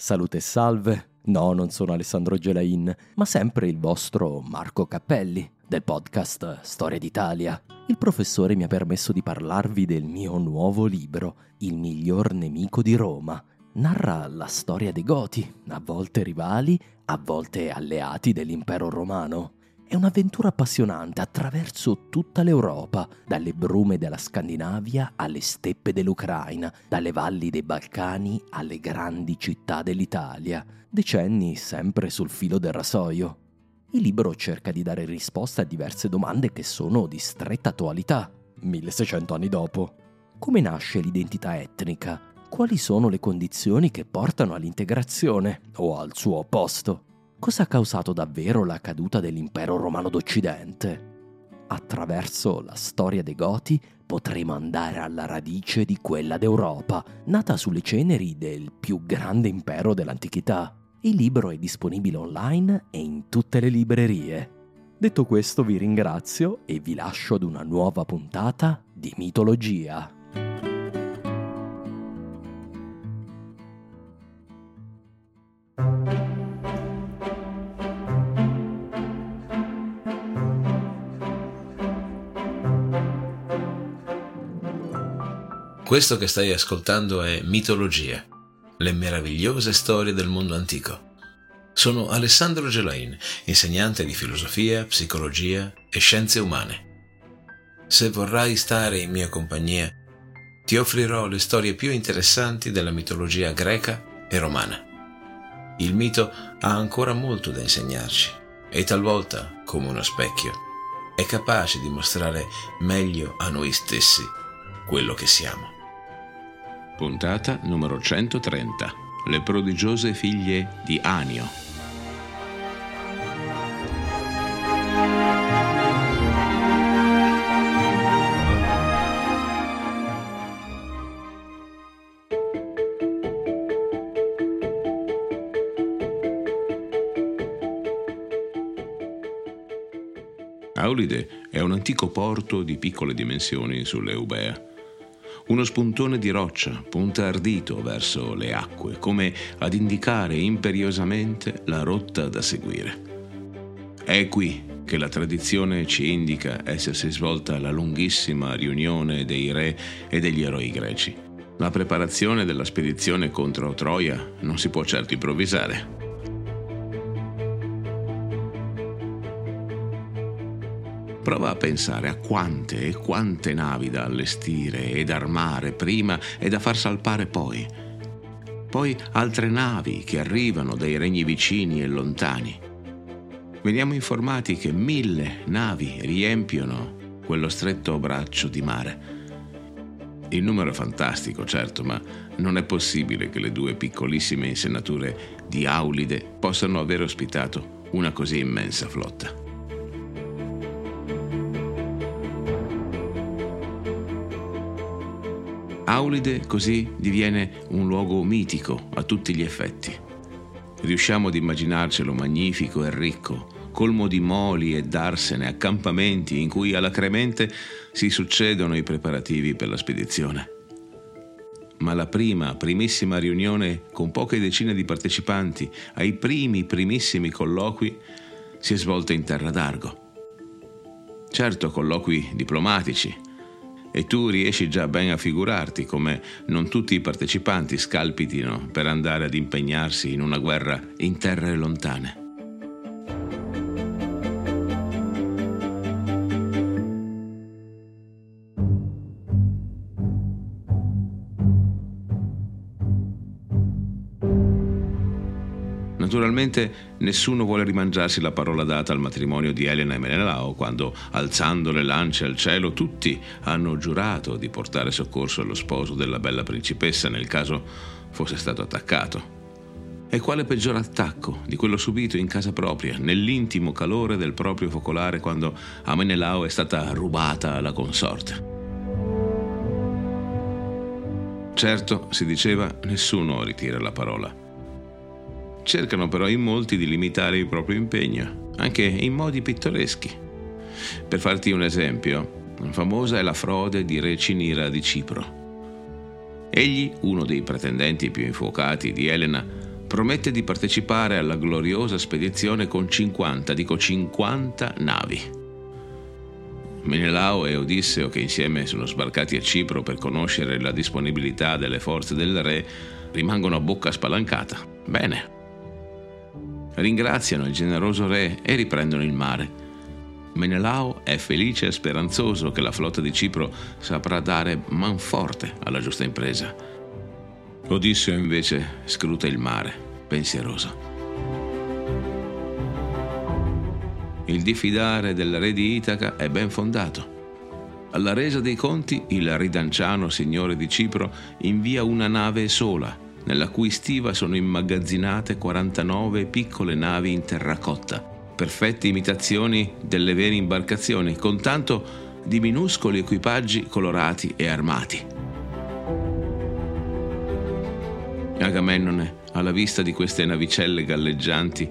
Salute e salve. No, non sono Alessandro Gelain, ma sempre il vostro Marco Cappelli del podcast Storia d'Italia. Il professore mi ha permesso di parlarvi del mio nuovo libro, Il miglior nemico di Roma. Narra la storia dei Goti, a volte rivali, a volte alleati dell'impero romano. È un'avventura appassionante attraverso tutta l'Europa, dalle brume della Scandinavia alle steppe dell'Ucraina, dalle valli dei Balcani alle grandi città dell'Italia, decenni sempre sul filo del rasoio. Il libro cerca di dare risposta a diverse domande che sono di stretta attualità, 1600 anni dopo. Come nasce l'identità etnica? Quali sono le condizioni che portano all'integrazione o al suo opposto? Cosa ha causato davvero la caduta dell'impero romano d'Occidente? Attraverso la storia dei Goti potremo andare alla radice di quella d'Europa, nata sulle ceneri del più grande impero dell'antichità. Il libro è disponibile online e in tutte le librerie. Detto questo vi ringrazio e vi lascio ad una nuova puntata di mitologia. Questo che stai ascoltando è Mitologia, le meravigliose storie del mondo antico. Sono Alessandro Gelain, insegnante di filosofia, psicologia e scienze umane. Se vorrai stare in mia compagnia, ti offrirò le storie più interessanti della mitologia greca e romana. Il mito ha ancora molto da insegnarci e talvolta, come uno specchio, è capace di mostrare meglio a noi stessi quello che siamo. Puntata numero 130. Le prodigiose figlie di Anio. Aulide è un antico porto di piccole dimensioni sulle Eubea uno spuntone di roccia punta ardito verso le acque, come ad indicare imperiosamente la rotta da seguire. È qui che la tradizione ci indica essersi svolta la lunghissima riunione dei re e degli eroi greci. La preparazione della spedizione contro Troia non si può certo improvvisare. Prova a pensare a quante e quante navi da allestire ed armare prima e da far salpare poi. Poi altre navi che arrivano dai regni vicini e lontani. Veniamo informati che mille navi riempiono quello stretto braccio di mare. Il numero è fantastico, certo, ma non è possibile che le due piccolissime insenature di Aulide possano aver ospitato una così immensa flotta. Aulide così diviene un luogo mitico a tutti gli effetti. Riusciamo ad immaginarcelo magnifico e ricco, colmo di moli e darsene, accampamenti in cui alacremente si succedono i preparativi per la spedizione. Ma la prima, primissima riunione con poche decine di partecipanti ai primi, primissimi colloqui si è svolta in terra d'Argo. Certo, colloqui diplomatici, e tu riesci già ben a figurarti come non tutti i partecipanti scalpitino per andare ad impegnarsi in una guerra in terre lontane. Naturalmente nessuno vuole rimangiarsi la parola data al matrimonio di Elena e Menelao quando, alzando le lance al cielo, tutti hanno giurato di portare soccorso allo sposo della bella principessa nel caso fosse stato attaccato. E quale peggior attacco di quello subito in casa propria, nell'intimo calore del proprio focolare quando a Menelao è stata rubata la consorte? Certo, si diceva, nessuno ritira la parola. Cercano però in molti di limitare il proprio impegno, anche in modi pittoreschi. Per farti un esempio, famosa è la frode di Re Cinira di Cipro. Egli, uno dei pretendenti più infuocati di Elena, promette di partecipare alla gloriosa spedizione con 50, dico 50 navi. Menelao e Odisseo, che insieme sono sbarcati a Cipro per conoscere la disponibilità delle forze del re, rimangono a bocca spalancata. Bene. Ringraziano il generoso re e riprendono il mare. Menelao è felice e speranzoso che la flotta di Cipro saprà dare manforte alla giusta impresa. Odisseo invece scruta il mare, pensieroso. Il diffidare del re di Itaca è ben fondato. Alla resa dei conti, il ridanciano signore di Cipro invia una nave sola, nella cui stiva sono immagazzinate 49 piccole navi in terracotta perfette imitazioni delle vere imbarcazioni, con tanto di minuscoli equipaggi colorati e armati. Agamennone, alla vista di queste navicelle galleggianti,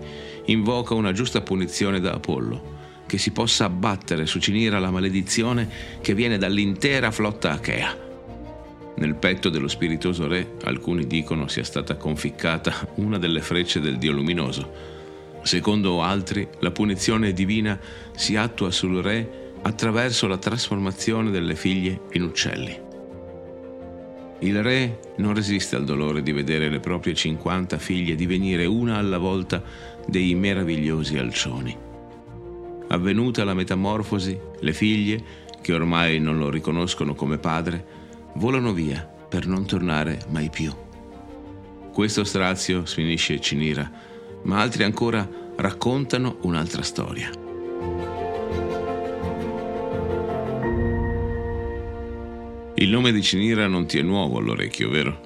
invoca una giusta punizione da Apollo, che si possa abbattere su Cinira la maledizione che viene dall'intera flotta achea. Nel petto dello spiritoso re, alcuni dicono sia stata conficcata una delle frecce del dio luminoso, Secondo altri, la punizione divina si attua sul re attraverso la trasformazione delle figlie in uccelli. Il re non resiste al dolore di vedere le proprie 50 figlie divenire una alla volta dei meravigliosi alcioni. Avvenuta la metamorfosi, le figlie, che ormai non lo riconoscono come padre, volano via per non tornare mai più. Questo strazio, sfinisce Cinira, ma altri ancora raccontano un'altra storia. Il nome di Cinira non ti è nuovo all'orecchio, vero?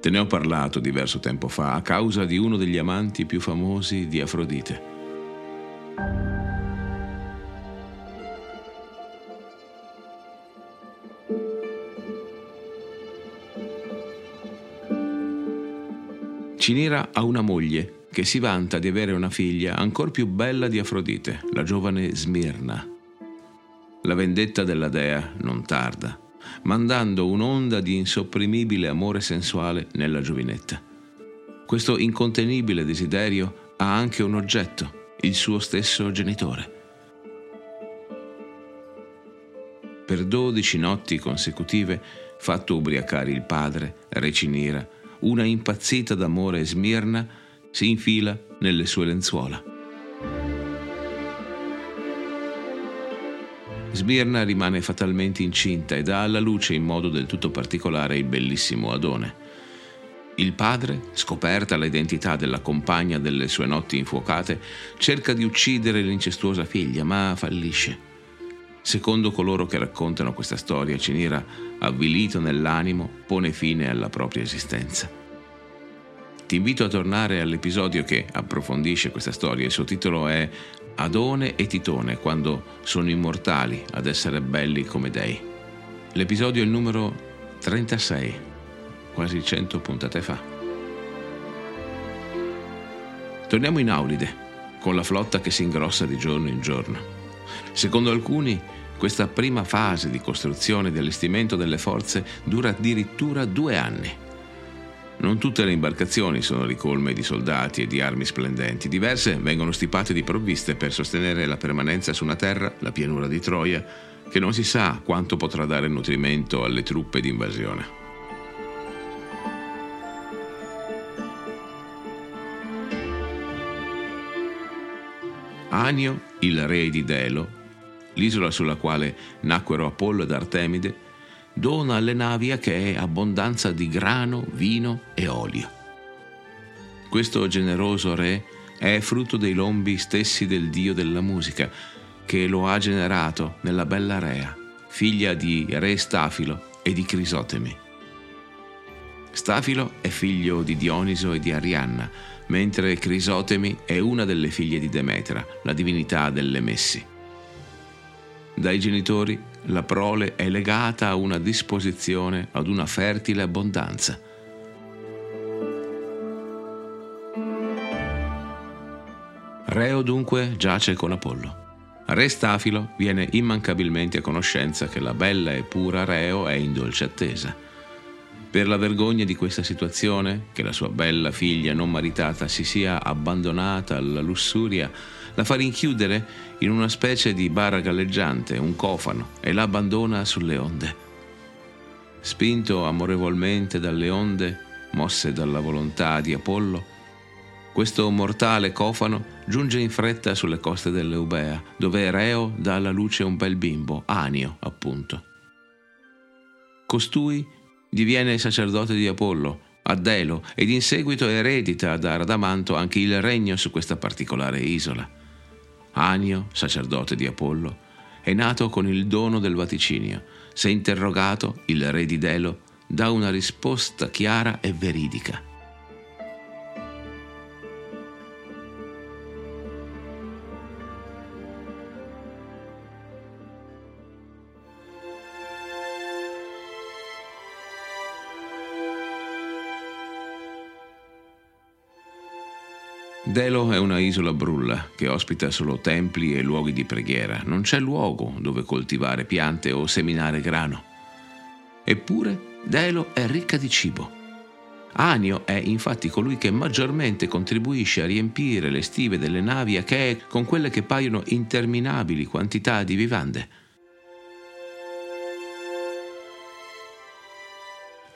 Te ne ho parlato diverso tempo fa a causa di uno degli amanti più famosi di Afrodite. Cinira ha una moglie che si vanta di avere una figlia ancora più bella di Afrodite, la giovane Smirna. La vendetta della dea non tarda, mandando un'onda di insopprimibile amore sensuale nella giovinetta. Questo incontenibile desiderio ha anche un oggetto, il suo stesso genitore. Per dodici notti consecutive, fatto ubriacare il padre, Recinira, una impazzita d'amore Smirna, si infila nelle sue lenzuola. Smirna rimane fatalmente incinta e dà alla luce in modo del tutto particolare il bellissimo Adone. Il padre, scoperta l'identità della compagna delle sue notti infuocate, cerca di uccidere l'incestuosa figlia, ma fallisce. Secondo coloro che raccontano questa storia, Cinira, avvilito nell'animo, pone fine alla propria esistenza. Ti invito a tornare all'episodio che approfondisce questa storia. Il suo titolo è Adone e Titone quando sono immortali ad essere belli come dei. L'episodio è il numero 36, quasi 100 puntate fa. Torniamo in Aulide, con la flotta che si ingrossa di giorno in giorno. Secondo alcuni, questa prima fase di costruzione e di allestimento delle forze dura addirittura due anni. Non tutte le imbarcazioni sono ricolme di soldati e di armi splendenti. Diverse vengono stipate di provviste per sostenere la permanenza su una terra, la pianura di Troia, che non si sa quanto potrà dare nutrimento alle truppe di invasione. Anio, il re di Delo, l'isola sulla quale nacquero Apollo ed Artemide, dona alle navi achee abbondanza di grano, vino e olio. Questo generoso re è frutto dei lombi stessi del dio della musica, che lo ha generato nella bella Rea, figlia di re Stafilo e di Crisotemi. Stafilo è figlio di Dioniso e di Arianna, mentre Crisotemi è una delle figlie di Demetra, la divinità delle messi. Dai genitori la prole è legata a una disposizione, ad una fertile abbondanza. Reo dunque giace con Apollo. Re Stafilo viene immancabilmente a conoscenza che la bella e pura Reo è in dolce attesa. Per la vergogna di questa situazione, che la sua bella figlia non maritata si sia abbandonata alla lussuria, la fa rinchiudere in una specie di bara galleggiante, un cofano, e la abbandona sulle onde. Spinto amorevolmente dalle onde, mosse dalla volontà di Apollo, questo mortale cofano giunge in fretta sulle coste dell'Eubea, dove Reo dà alla luce un bel bimbo, Anio, appunto. Costui diviene sacerdote di Apollo, a Delo, ed in seguito eredita da Radamanto anche il regno su questa particolare isola. Anio, sacerdote di Apollo, è nato con il dono del vaticinio. Se interrogato, il re di Delo dà una risposta chiara e veridica. Delo è una isola brulla che ospita solo templi e luoghi di preghiera. Non c'è luogo dove coltivare piante o seminare grano. Eppure Delo è ricca di cibo. Anio è infatti colui che maggiormente contribuisce a riempire le stive delle navi achee con quelle che paiono interminabili quantità di vivande.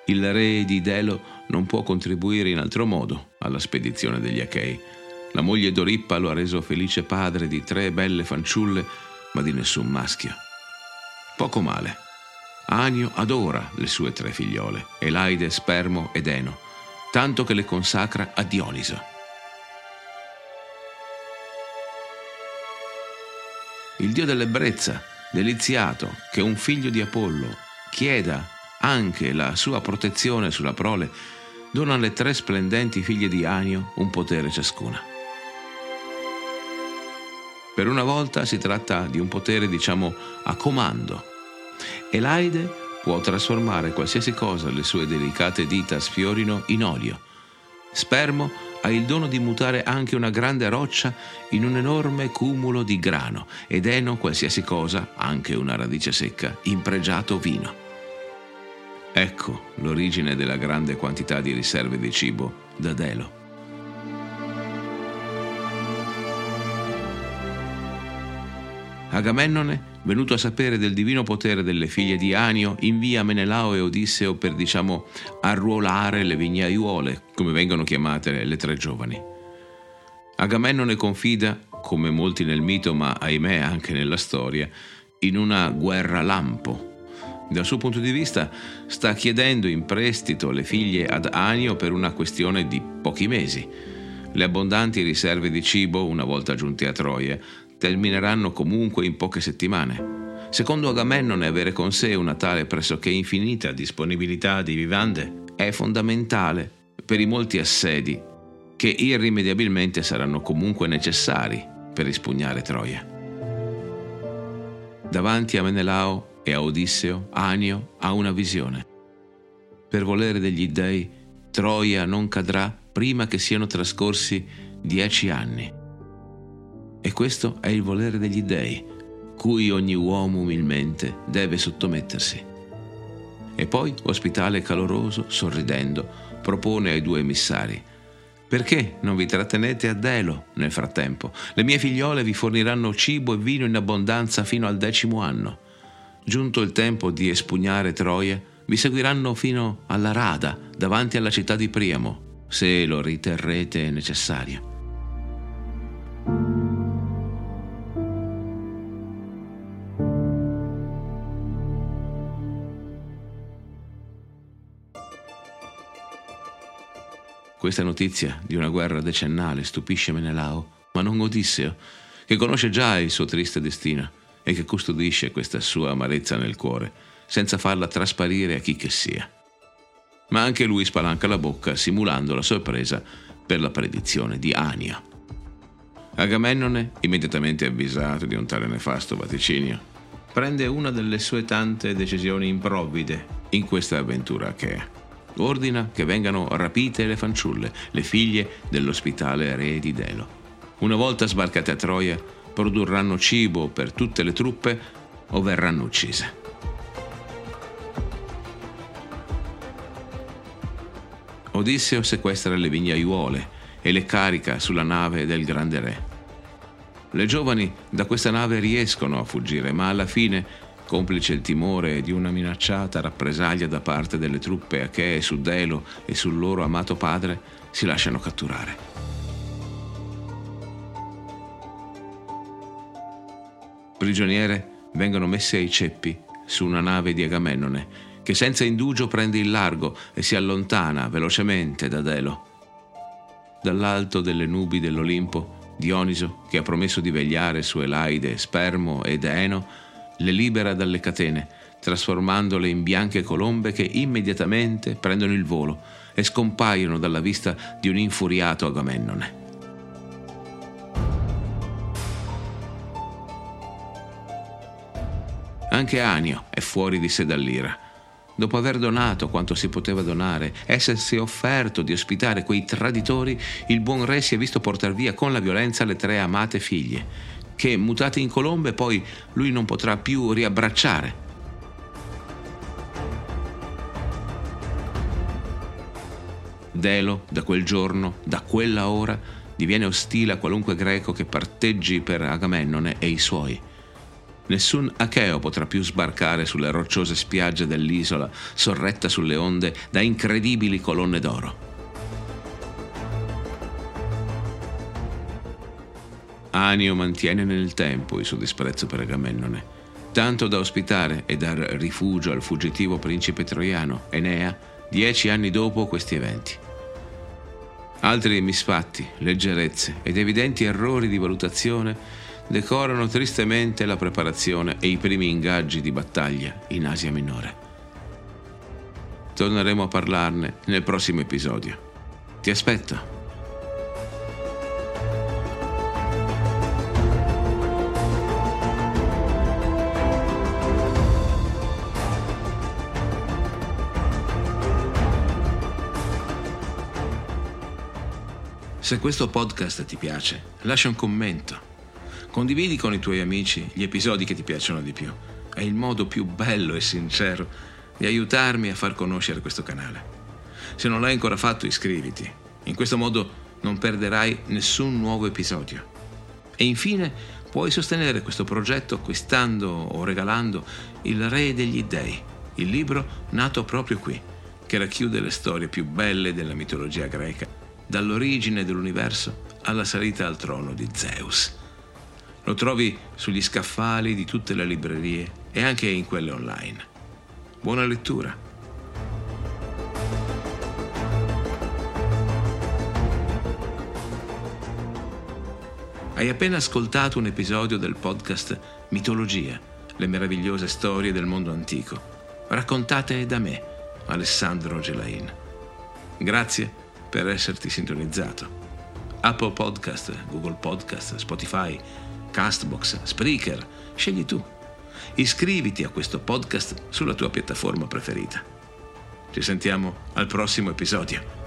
Il re di Delo non può contribuire in altro modo alla spedizione degli Achei la moglie Dorippa lo ha reso felice padre di tre belle fanciulle, ma di nessun maschio. Poco male. Anio adora le sue tre figliole, Elaide, Spermo ed Eno, tanto che le consacra a Dioniso. Il dio dell'ebbrezza, deliziato che un figlio di Apollo chieda anche la sua protezione sulla prole, dona alle tre splendenti figlie di Anio un potere ciascuna. Per una volta si tratta di un potere, diciamo, a comando. Elaide può trasformare qualsiasi cosa le sue delicate dita sfiorino in olio. Spermo ha il dono di mutare anche una grande roccia in un enorme cumulo di grano ed Eno qualsiasi cosa, anche una radice secca, in pregiato vino. Ecco l'origine della grande quantità di riserve di cibo da Delo. Agamennone, venuto a sapere del divino potere delle figlie di Anio, invia Menelao e Odisseo per, diciamo, arruolare le vignaiuole, come vengono chiamate le tre giovani. Agamennone confida, come molti nel mito, ma ahimè anche nella storia, in una guerra lampo. Dal suo punto di vista sta chiedendo in prestito le figlie ad Anio per una questione di pochi mesi. Le abbondanti riserve di cibo, una volta giunti a Troia, termineranno comunque in poche settimane. Secondo Agamennone avere con sé una tale pressoché infinita disponibilità di vivande è fondamentale per i molti assedi che irrimediabilmente saranno comunque necessari per rispugnare Troia. Davanti a Menelao e a Odisseo, Anio ha una visione. Per volere degli dei, Troia non cadrà prima che siano trascorsi dieci anni. E questo è il volere degli dèi, cui ogni uomo umilmente deve sottomettersi. E poi, ospitale caloroso, sorridendo, propone ai due emissari perché non vi trattenete a Delo nel frattempo? Le mie figliole vi forniranno cibo e vino in abbondanza fino al decimo anno. Giunto il tempo di espugnare Troia, vi seguiranno fino alla Rada, davanti alla città di Priamo, se lo riterrete necessario. Questa notizia di una guerra decennale stupisce Menelao, ma non Odisseo, che conosce già il suo triste destino e che custodisce questa sua amarezza nel cuore, senza farla trasparire a chi che sia. Ma anche lui spalanca la bocca, simulando la sorpresa per la predizione di Anio. Agamennone, immediatamente avvisato di un tale nefasto vaticinio, prende una delle sue tante decisioni improvvide in questa avventura achea ordina che vengano rapite le fanciulle, le figlie dell'ospitale re di Delo. Una volta sbarcate a Troia, produrranno cibo per tutte le truppe o verranno uccise. Odisseo sequestra le vignaiuole e le carica sulla nave del grande re. Le giovani da questa nave riescono a fuggire, ma alla fine, complice il timore di una minacciata rappresaglia da parte delle truppe achee su Delo e sul loro amato padre, si lasciano catturare. Prigioniere vengono messe ai ceppi su una nave di Agamennone, che senza indugio prende il largo e si allontana velocemente da Delo. Dall'alto delle nubi dell'Olimpo, Dioniso, che ha promesso di vegliare su Elaide, Spermo ed Eno, le libera dalle catene, trasformandole in bianche colombe che immediatamente prendono il volo e scompaiono dalla vista di un infuriato Agamennone. Anche Anio è fuori di sé dall'ira. Dopo aver donato quanto si poteva donare, essersi offerto di ospitare quei traditori, il buon re si è visto portare via con la violenza le tre amate figlie, che mutate in colombe poi lui non potrà più riabbracciare. Delo, da quel giorno, da quella ora, diviene ostile a qualunque greco che parteggi per Agamennone e i suoi. Nessun acheo potrà più sbarcare sulle rocciose spiagge dell'isola, sorretta sulle onde da incredibili colonne d'oro. Anio mantiene nel tempo il suo disprezzo per Agamennone, tanto da ospitare e dar rifugio al fuggitivo principe troiano, Enea, dieci anni dopo questi eventi. Altri misfatti, leggerezze ed evidenti errori di valutazione decorano tristemente la preparazione e i primi ingaggi di battaglia in Asia Minore. Torneremo a parlarne nel prossimo episodio. Ti aspetto. Se questo podcast ti piace, lascia un commento Condividi con i tuoi amici gli episodi che ti piacciono di più. È il modo più bello e sincero di aiutarmi a far conoscere questo canale. Se non l'hai ancora fatto, iscriviti. In questo modo non perderai nessun nuovo episodio. E infine puoi sostenere questo progetto acquistando o regalando Il Re degli Dei, il libro nato proprio qui, che racchiude le storie più belle della mitologia greca, dall'origine dell'universo alla salita al trono di Zeus. Lo trovi sugli scaffali di tutte le librerie e anche in quelle online. Buona lettura. Hai appena ascoltato un episodio del podcast Mitologia, le meravigliose storie del mondo antico, raccontate da me, Alessandro Gelain. Grazie per esserti sintonizzato. Apple Podcast, Google Podcast, Spotify, Castbox, Spreaker, scegli tu. Iscriviti a questo podcast sulla tua piattaforma preferita. Ci sentiamo al prossimo episodio.